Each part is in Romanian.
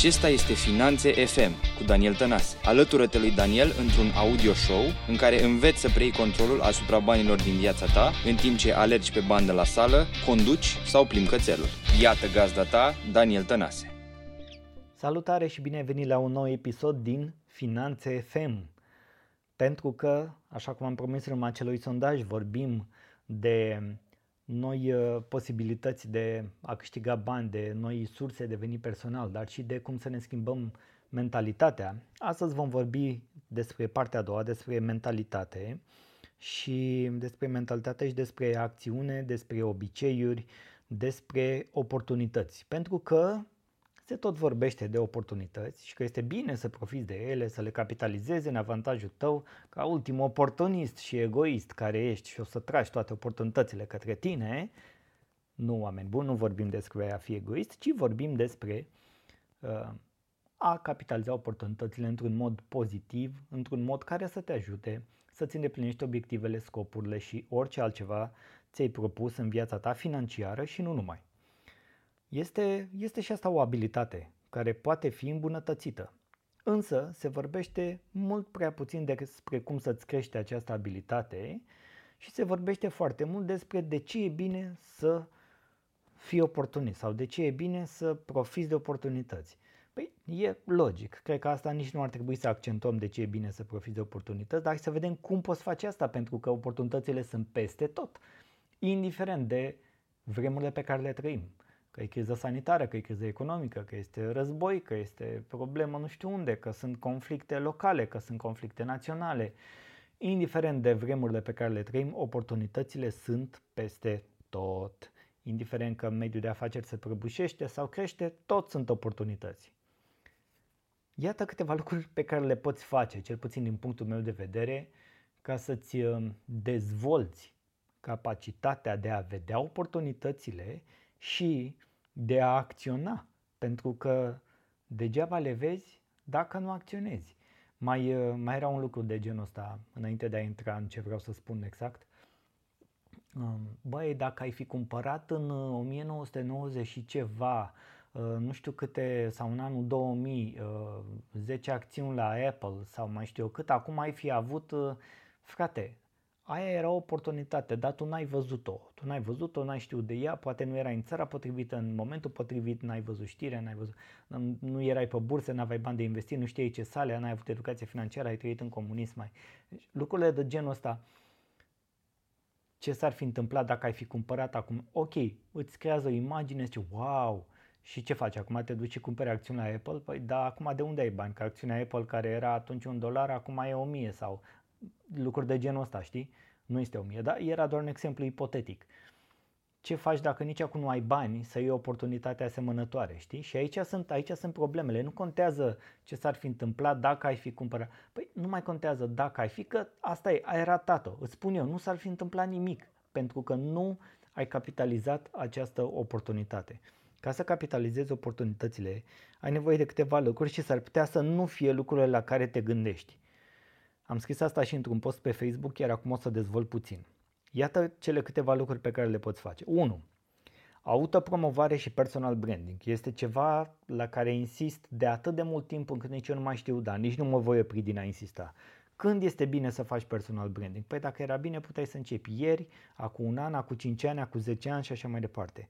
Acesta este Finanțe FM cu Daniel Tănase. Alătură-te lui Daniel într-un audio show în care înveți să preiei controlul asupra banilor din viața ta în timp ce alergi pe bandă la sală, conduci sau plimbi cățelul. Iată gazda ta, Daniel Tănase. Salutare și bine ai venit la un nou episod din Finanțe FM. Pentru că, așa cum am promis în acelui sondaj, vorbim de noi uh, posibilități de a câștiga bani, de noi surse de venit personal, dar și de cum să ne schimbăm mentalitatea. Astăzi vom vorbi despre partea a doua, despre mentalitate și despre mentalitate și despre acțiune, despre obiceiuri, despre oportunități. Pentru că se tot vorbește de oportunități și că este bine să profiți de ele, să le capitalizezi în avantajul tău ca ultim oportunist și egoist care ești și o să tragi toate oportunitățile către tine. Nu, oameni buni, nu vorbim despre a fi egoist, ci vorbim despre uh, a capitaliza oportunitățile într-un mod pozitiv, într-un mod care să te ajute să-ți îndeplinești obiectivele, scopurile și orice altceva ți-ai propus în viața ta financiară și nu numai. Este, este și asta o abilitate care poate fi îmbunătățită. Însă se vorbește mult prea puțin despre cum să-ți crește această abilitate și se vorbește foarte mult despre de ce e bine să fii oportunist sau de ce e bine să profiți de oportunități. Păi e logic, cred că asta nici nu ar trebui să accentuăm de ce e bine să profiți de oportunități, dar să vedem cum poți face asta, pentru că oportunitățile sunt peste tot, indiferent de vremurile pe care le trăim că e criză sanitară, că e criză economică, că este război, că este problemă nu știu unde, că sunt conflicte locale, că sunt conflicte naționale. Indiferent de vremurile pe care le trăim, oportunitățile sunt peste tot. Indiferent că mediul de afaceri se prăbușește sau crește, tot sunt oportunități. Iată câteva lucruri pe care le poți face, cel puțin din punctul meu de vedere, ca să-ți uh, dezvolți capacitatea de a vedea oportunitățile și de a acționa, pentru că degeaba le vezi dacă nu acționezi. Mai, uh, mai era un lucru de genul ăsta, înainte de a intra în ce vreau să spun exact. Um, băi, dacă ai fi cumpărat în 1990 uh, și ceva, uh, nu știu câte, sau în anul 2000, 10 acțiuni la Apple sau mai știu eu cât, acum ai fi avut, frate, aia era o oportunitate, dar tu n-ai văzut-o. Tu n-ai văzut-o, n-ai știut de ea, poate nu erai în țara potrivită, în momentul potrivit, n-ai văzut știrea, n-ai văzut, nu erai pe bursă, n-aveai bani de investit, nu știai ce sale, n-ai avut educație financiară, ai trăit în comunism. Mai. Deci, lucrurile de genul ăsta, ce s-ar fi întâmplat dacă ai fi cumpărat acum? Ok, îți creează o imagine, zici, wow, și ce faci? Acum te duci și cumperi acțiunea Apple? Păi da, acum de unde ai bani? Că acțiunea Apple care era atunci un dolar, acum e o mie sau lucruri de genul ăsta, știi? Nu este o mie, dar era doar un exemplu ipotetic. Ce faci dacă nici acum nu ai bani să iei oportunitatea asemănătoare, știi? Și aici sunt, aici sunt problemele. Nu contează ce s-ar fi întâmplat dacă ai fi cumpărat. Păi nu mai contează dacă ai fi, că asta e, ai ratat-o. Îți spun eu, nu s-ar fi întâmplat nimic, pentru că nu ai capitalizat această oportunitate. Ca să capitalizezi oportunitățile, ai nevoie de câteva lucruri și s-ar putea să nu fie lucrurile la care te gândești. Am scris asta și într-un post pe Facebook, iar acum o să dezvolt puțin. Iată cele câteva lucruri pe care le poți face. 1. Autopromovare și personal branding. Este ceva la care insist de atât de mult timp încât nici eu nu mai știu, dar nici nu mă voi opri din a insista. Când este bine să faci personal branding? Păi dacă era bine puteai să începi ieri, acum un an, acum 5 ani, acum 10 ani și așa mai departe.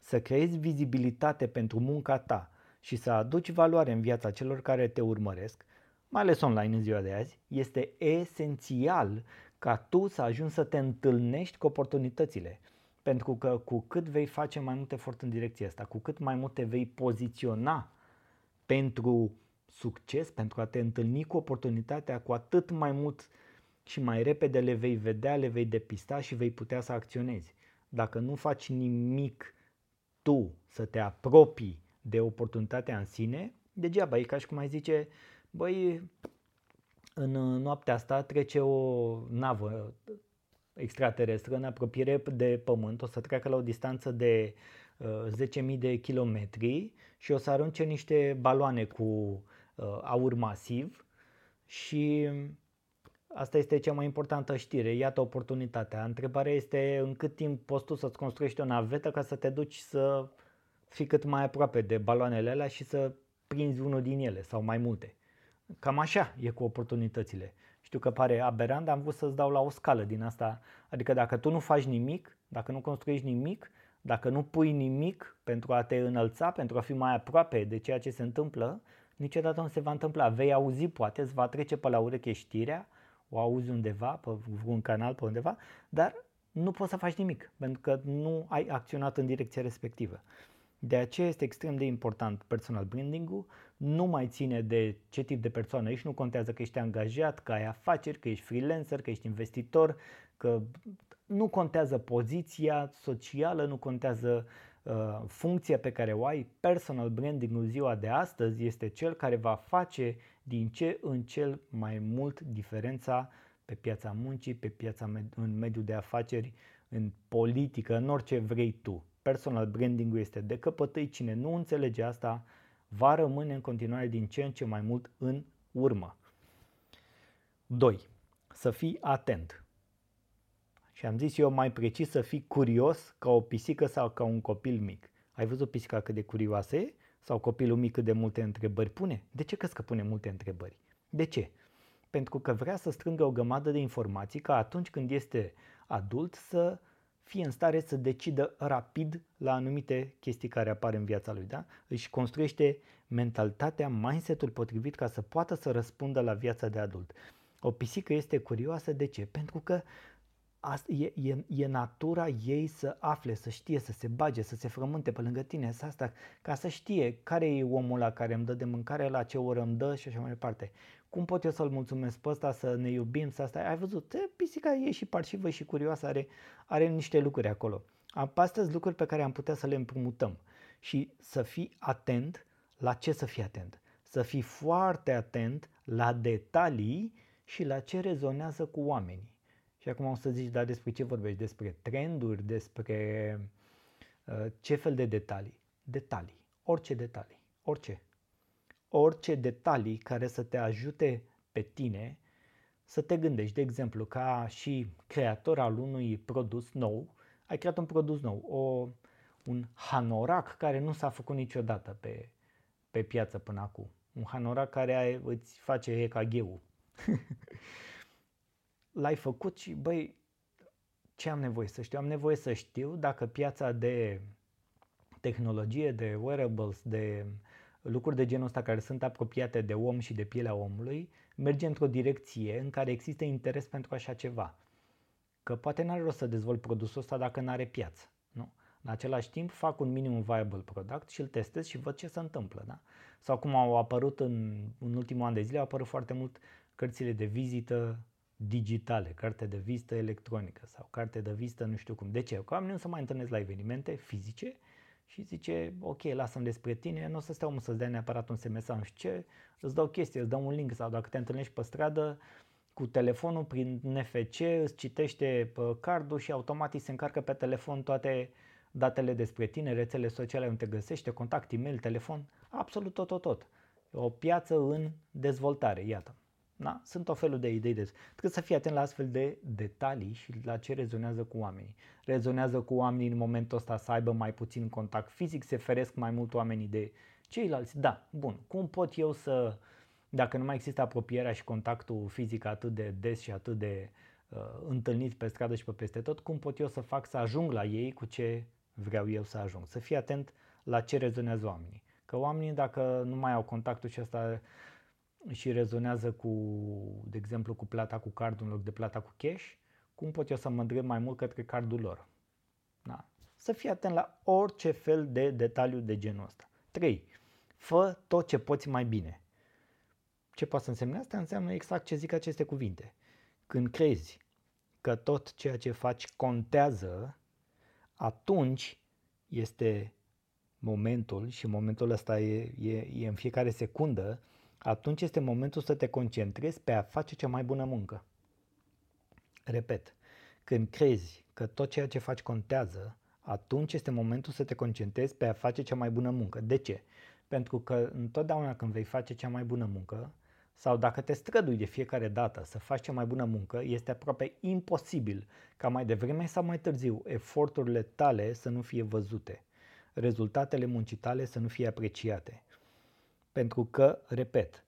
Să creezi vizibilitate pentru munca ta și să aduci valoare în viața celor care te urmăresc mai ales online în ziua de azi, este esențial ca tu să ajungi să te întâlnești cu oportunitățile. Pentru că cu cât vei face mai mult efort în direcția asta, cu cât mai mult te vei poziționa pentru succes, pentru a te întâlni cu oportunitatea, cu atât mai mult și mai repede le vei vedea, le vei depista și vei putea să acționezi. Dacă nu faci nimic tu să te apropii de oportunitatea în sine, degeaba e ca și cum ai zice, Băi, în noaptea asta trece o navă extraterestră în apropiere de Pământ, o să treacă la o distanță de uh, 10.000 de kilometri și o să arunce niște baloane cu uh, aur masiv și asta este cea mai importantă știre, iată oportunitatea. Întrebarea este în cât timp poți tu să-ți construiești o navetă ca să te duci să fii cât mai aproape de baloanele alea și să prinzi unul din ele sau mai multe. Cam așa e cu oportunitățile. Știu că pare aberant, dar am vrut să-ți dau la o scală din asta. Adică dacă tu nu faci nimic, dacă nu construiești nimic, dacă nu pui nimic pentru a te înălța, pentru a fi mai aproape de ceea ce se întâmplă, niciodată nu se va întâmpla. Vei auzi, poate, îți va trece pe la ureche știrea, o auzi undeva, pe un canal, pe undeva, dar nu poți să faci nimic, pentru că nu ai acționat în direcția respectivă. De aceea este extrem de important personal branding-ul, nu mai ține de ce tip de persoană ești, nu contează că ești angajat, că ai afaceri, că ești freelancer, că ești investitor, că nu contează poziția socială, nu contează uh, funcția pe care o ai. Personal branding-ul ziua de astăzi este cel care va face din ce în cel mai mult diferența pe piața muncii, pe piața med- în mediul de afaceri, în politică, în orice vrei tu. Personal branding-ul este de căpătăi, cine nu înțelege asta va rămâne în continuare din ce în ce mai mult în urmă. 2. Să fii atent. Și am zis eu mai precis să fii curios ca o pisică sau ca un copil mic. Ai văzut pisica cât de curioasă e? Sau copilul mic cât de multe întrebări pune? De ce crezi că pune multe întrebări? De ce? Pentru că vrea să strângă o grămadă de informații ca atunci când este adult să fie în stare să decidă rapid la anumite chestii care apar în viața lui. Da? Își construiește mentalitatea, mindset-ul potrivit ca să poată să răspundă la viața de adult. O pisică este curioasă de ce? Pentru că e, e, e natura ei să afle, să știe, să se bage, să se frământe pe lângă tine, să asta, ca să știe care e omul la care îmi dă de mâncare, la ce oră îmi dă și așa mai departe. Cum pot eu să-l mulțumesc pe ăsta, să ne iubim, să asta? Ai văzut, pisica e și parșivă și curioasă, are, are niște lucruri acolo. Astea lucruri pe care am putea să le împrumutăm și să fii atent la ce să fii atent. Să fii foarte atent la detalii și la ce rezonează cu oamenii. Și acum o să zici, da, despre ce vorbești? Despre trenduri, despre uh, ce fel de detalii? Detalii, orice detalii, orice. Orice detalii care să te ajute pe tine să te gândești, de exemplu, ca și creator al unui produs nou, ai creat un produs nou, o, un hanorac care nu s-a făcut niciodată pe, pe piață până acum. Un hanorac care îți face EKG-ul. L-ai făcut și, băi, ce am nevoie să știu? Am nevoie să știu dacă piața de tehnologie, de wearables, de lucruri de genul ăsta care sunt apropiate de om și de pielea omului, merge într-o direcție în care există interes pentru așa ceva. Că poate n-are rost să dezvolt produsul ăsta dacă nu are piață. Nu? În același timp fac un minimum viable product și îl testez și văd ce se întâmplă. Da? Sau cum au apărut în, în ultimul an de zile, au apărut foarte mult cărțile de vizită digitale, carte de vizită electronică sau carte de vizită nu știu cum. De ce? Că oamenii nu se mai întâlnesc la evenimente fizice și zice, ok, lasă-mi despre tine, nu o să stau să-ți dea neapărat un SMS sau nu știu ce, îți dau chestii, îți dau un link sau dacă te întâlnești pe stradă cu telefonul prin NFC, îți citește cardul și automat se încarcă pe telefon toate datele despre tine, rețele sociale unde te găsește, contact, e-mail, telefon, absolut tot, tot, tot. O piață în dezvoltare, iată. Da? Sunt o felul de idei de Trebuie să fii atent la astfel de detalii și la ce rezonează cu oamenii. Rezonează cu oamenii în momentul ăsta să aibă mai puțin contact fizic, se feresc mai mult oamenii de ceilalți. Da, bun. Cum pot eu să, dacă nu mai există apropierea și contactul fizic atât de des și atât de uh, întâlnit pe stradă și pe peste tot, cum pot eu să fac să ajung la ei cu ce vreau eu să ajung? Să fii atent la ce rezonează oamenii. Că oamenii, dacă nu mai au contactul și asta și rezonează cu, de exemplu, cu plata cu cardul în loc de plata cu cash, cum pot eu să mă îndrept mai mult către cardul lor? Da. Să fii atent la orice fel de detaliu de genul ăsta. 3. Fă tot ce poți mai bine. Ce poate să însemne asta? Înseamnă exact ce zic aceste cuvinte. Când crezi că tot ceea ce faci contează, atunci este momentul și momentul ăsta e, e, e în fiecare secundă atunci este momentul să te concentrezi pe a face cea mai bună muncă. Repet, când crezi că tot ceea ce faci contează, atunci este momentul să te concentrezi pe a face cea mai bună muncă. De ce? Pentru că întotdeauna când vei face cea mai bună muncă, sau dacă te strădui de fiecare dată să faci cea mai bună muncă, este aproape imposibil ca mai devreme sau mai târziu eforturile tale să nu fie văzute, rezultatele muncii tale să nu fie apreciate. Pentru că, repet,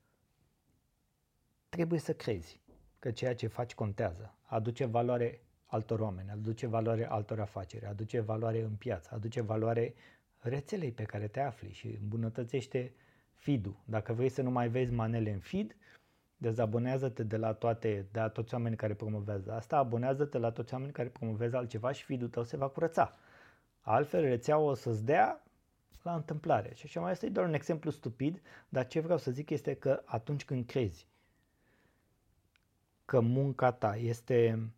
trebuie să crezi că ceea ce faci contează, aduce valoare altor oameni, aduce valoare altor afaceri, aduce valoare în piață, aduce valoare rețelei pe care te afli și îmbunătățește feed-ul. Dacă vrei să nu mai vezi manele în feed, dezabonează-te de la toate, de la toți oamenii care promovează asta, abonează-te la toți oamenii care promovează altceva și feed-ul tău se va curăța. Altfel, rețeaua o să-ți dea la întâmplare. Și așa mai este doar un exemplu stupid, dar ce vreau să zic este că atunci când crezi că munca ta este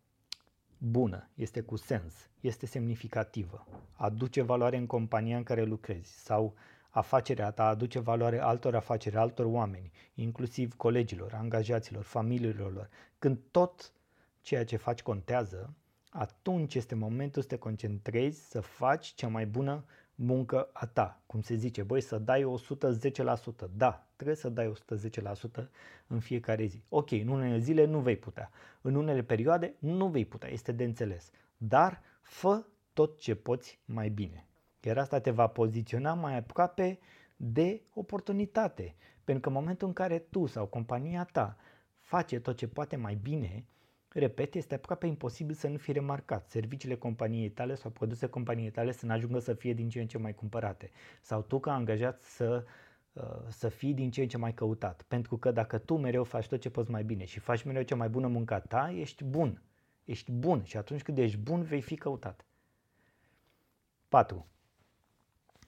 bună, este cu sens, este semnificativă, aduce valoare în compania în care lucrezi sau afacerea ta aduce valoare altor afaceri, altor oameni, inclusiv colegilor, angajaților, familiilor lor. Când tot ceea ce faci contează, atunci este momentul să te concentrezi, să faci cea mai bună muncă a ta. Cum se zice, băi, să dai 110%. Da, trebuie să dai 110% în fiecare zi. Ok, în unele zile nu vei putea. În unele perioade nu vei putea, este de înțeles. Dar fă tot ce poți mai bine. Iar asta te va poziționa mai aproape de oportunitate. Pentru că în momentul în care tu sau compania ta face tot ce poate mai bine, Repet, este aproape imposibil să nu fie remarcat. Serviciile companiei tale sau produse companiei tale să nu ajungă să fie din ce în ce mai cumpărate. Sau tu ca angajat să, uh, să fii din ce în ce mai căutat. Pentru că dacă tu mereu faci tot ce poți mai bine și faci mereu cea mai bună munca ta, ești bun. Ești bun și atunci când ești bun vei fi căutat. 4.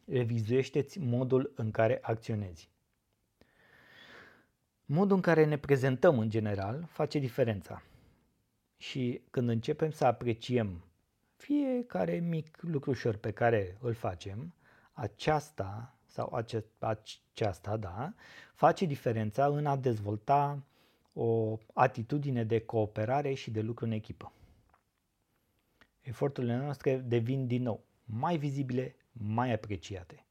Revizuiește-ți modul în care acționezi. Modul în care ne prezentăm în general face diferența. Și când începem să apreciem fiecare mic lucrușor pe care îl facem, aceasta sau ace, aceasta, da, face diferența în a dezvolta o atitudine de cooperare și de lucru în echipă. Eforturile noastre devin din nou mai vizibile, mai apreciate.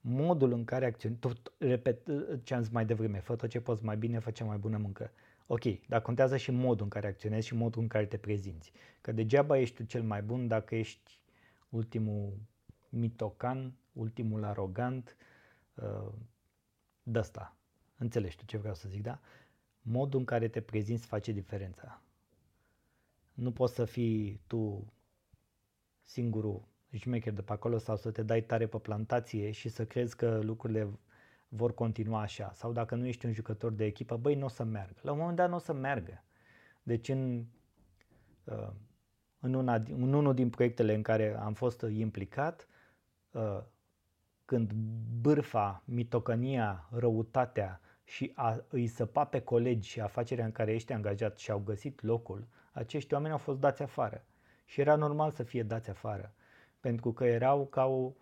Modul în care acționezi, tot repet ce am zis mai devreme, fă tot ce poți mai bine, fă cea mai bună muncă. Ok, dar contează și modul în care acționezi și modul în care te prezinți. Că degeaba ești tu cel mai bun dacă ești ultimul mitocan, ultimul arogant, uh, de asta. Înțelegi tu ce vreau să zic, da? Modul în care te prezinți face diferența. Nu poți să fii tu singurul șmecher de pe acolo sau să te dai tare pe plantație și să crezi că lucrurile vor continua așa. Sau dacă nu ești un jucător de echipă, băi, nu o să meargă. La un moment dat nu o să meargă. Deci în, uh, în, una, în unul din proiectele în care am fost implicat, uh, când bârfa, mitocănia, răutatea și a îi săpa pe colegi și afacerea în care ești angajat și au găsit locul, acești oameni au fost dați afară. Și era normal să fie dați afară. Pentru că erau ca o,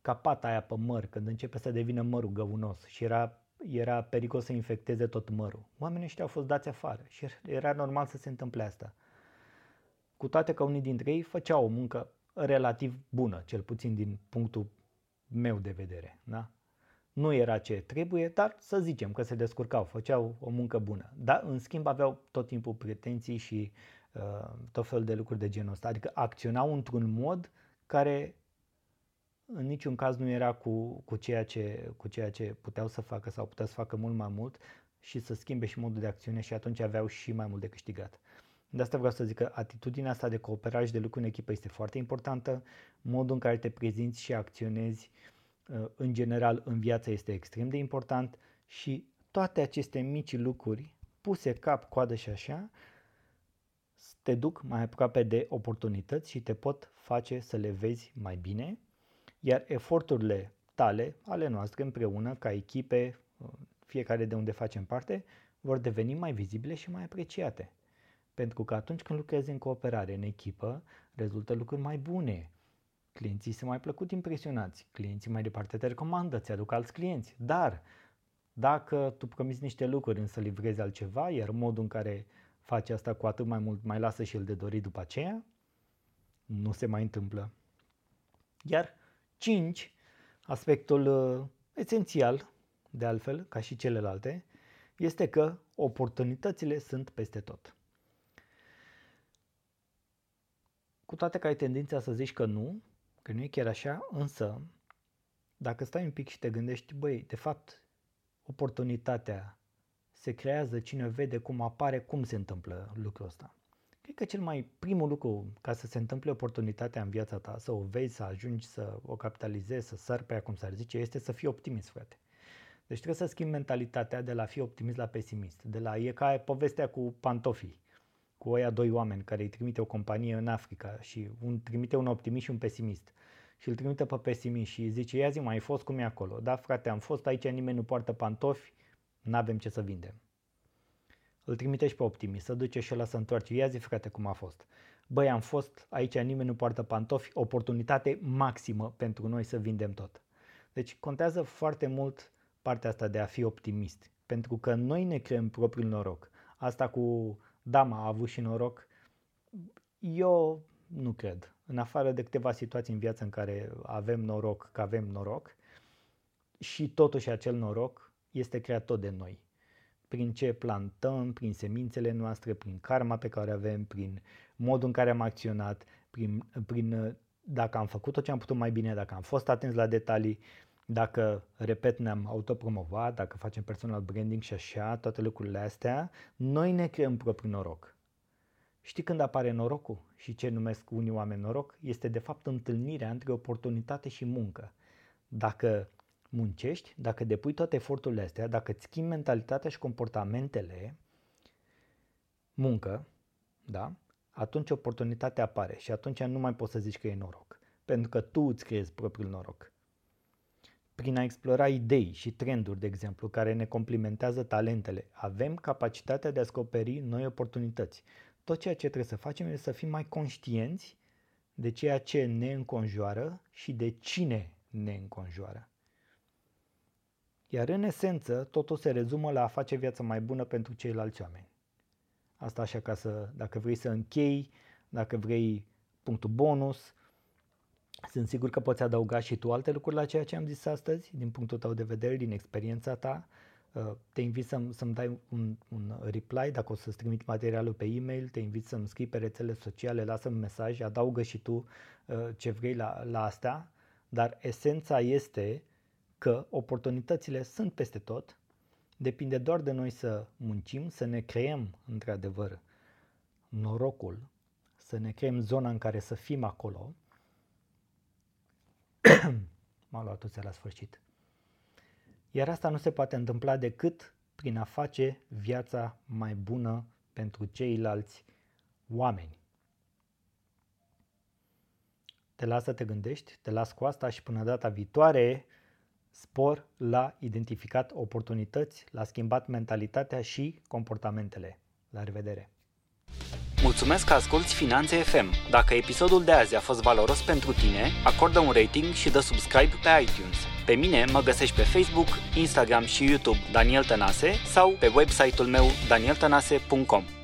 ca pata aia pe măr, când începe să devină mărul găunos și era, era pericol să infecteze tot mărul. Oamenii ăștia au fost dați afară și era normal să se întâmple asta. Cu toate că unii dintre ei făceau o muncă relativ bună, cel puțin din punctul meu de vedere. Da? Nu era ce trebuie, dar să zicem că se descurcau, făceau o muncă bună. Dar în schimb aveau tot timpul pretenții și uh, tot felul de lucruri de genul ăsta. Adică acționau într-un mod care în niciun caz nu era cu, cu, ceea ce, cu ceea ce puteau să facă sau puteau să facă mult mai mult și să schimbe și modul de acțiune și atunci aveau și mai mult de câștigat. De asta vreau să zic că atitudinea asta de cooperare și de lucru în echipă este foarte importantă, modul în care te prezinți și acționezi uh, în general în viață este extrem de important și toate aceste mici lucruri puse cap, coadă și așa te duc mai aproape de oportunități și te pot face să le vezi mai bine iar eforturile tale, ale noastre împreună, ca echipe, fiecare de unde facem parte, vor deveni mai vizibile și mai apreciate. Pentru că atunci când lucrezi în cooperare, în echipă, rezultă lucruri mai bune. Clienții sunt mai plăcut impresionați, clienții mai departe te recomandă, ți aduc alți clienți. Dar dacă tu promiți niște lucruri însă livrezi altceva, iar modul în care faci asta cu atât mai mult mai lasă și el de dorit după aceea, nu se mai întâmplă. Iar 5. Aspectul uh, esențial, de altfel, ca și celelalte, este că oportunitățile sunt peste tot. Cu toate că ai tendința să zici că nu, că nu e chiar așa, însă dacă stai un pic și te gândești, băi, de fapt, oportunitatea se creează, cine vede cum apare, cum se întâmplă lucrul ăsta. Cred că cel mai primul lucru ca să se întâmple oportunitatea în viața ta, să o vezi, să ajungi să o capitalizezi, să sari pe ea, cum s-ar zice, este să fii optimist, frate. Deci trebuie să schimbi mentalitatea de la fi optimist la pesimist. De la, e ca povestea cu pantofii, cu oia doi oameni care îi trimite o companie în Africa și un trimite un optimist și un pesimist. Și îl trimite pe pesimist și îi zice, ia zi, mai ai fost cum e acolo? Da, frate, am fost aici, nimeni nu poartă pantofi, nu avem ce să vindem. Îl trimite și pe optimist, să duce și ăla să întoarce. Ia zi, frate, cum a fost. Băi, am fost aici, nimeni nu poartă pantofi, oportunitate maximă pentru noi să vindem tot. Deci contează foarte mult partea asta de a fi optimist, pentru că noi ne creăm propriul noroc. Asta cu dama a avut și noroc, eu nu cred. În afară de câteva situații în viață în care avem noroc, că avem noroc, și totuși acel noroc este creat tot de noi. Prin ce plantăm, prin semințele noastre, prin karma pe care o avem, prin modul în care am acționat, prin, prin dacă am făcut tot ce am putut mai bine, dacă am fost atenți la detalii, dacă, repet, ne-am autopromovat, dacă facem personal branding și așa, toate lucrurile astea, noi ne creăm propriul noroc. Știi când apare norocul și ce numesc unii oameni noroc? Este de fapt întâlnirea între oportunitate și muncă. Dacă muncești, dacă depui toate eforturile astea, dacă îți schimbi mentalitatea și comportamentele, muncă, da? atunci oportunitatea apare și atunci nu mai poți să zici că e noroc. Pentru că tu îți creezi propriul noroc prin a explora idei și trenduri, de exemplu, care ne complementează talentele, avem capacitatea de a descoperi noi oportunități. Tot ceea ce trebuie să facem este să fim mai conștienți de ceea ce ne înconjoară și de cine ne înconjoară. Iar în esență, totul se rezumă la a face viața mai bună pentru ceilalți oameni. Asta așa ca să, dacă vrei să închei, dacă vrei punctul bonus, sunt sigur că poți adăuga și tu alte lucruri la ceea ce am zis astăzi, din punctul tău de vedere, din experiența ta. Uh, te invit să-mi, să dai un, un reply dacă o să-ți trimit materialul pe e-mail, te invit să-mi scrii pe rețele sociale, lasă-mi mesaj, adaugă și tu uh, ce vrei la, la asta, dar esența este că oportunitățile sunt peste tot, depinde doar de noi să muncim, să ne creăm într-adevăr norocul, să ne creăm zona în care să fim acolo, M-a luat toți la sfârșit. Iar asta nu se poate întâmpla decât prin a face viața mai bună pentru ceilalți oameni. Te las să te gândești, te las cu asta și până data viitoare spor la identificat oportunități, la schimbat mentalitatea și comportamentele. La revedere! Mulțumesc că asculti Finanțe FM. Dacă episodul de azi a fost valoros pentru tine, acordă un rating și dă subscribe pe iTunes. Pe mine mă găsești pe Facebook, Instagram și YouTube Daniel Tănase sau pe website-ul meu danieltănase.com.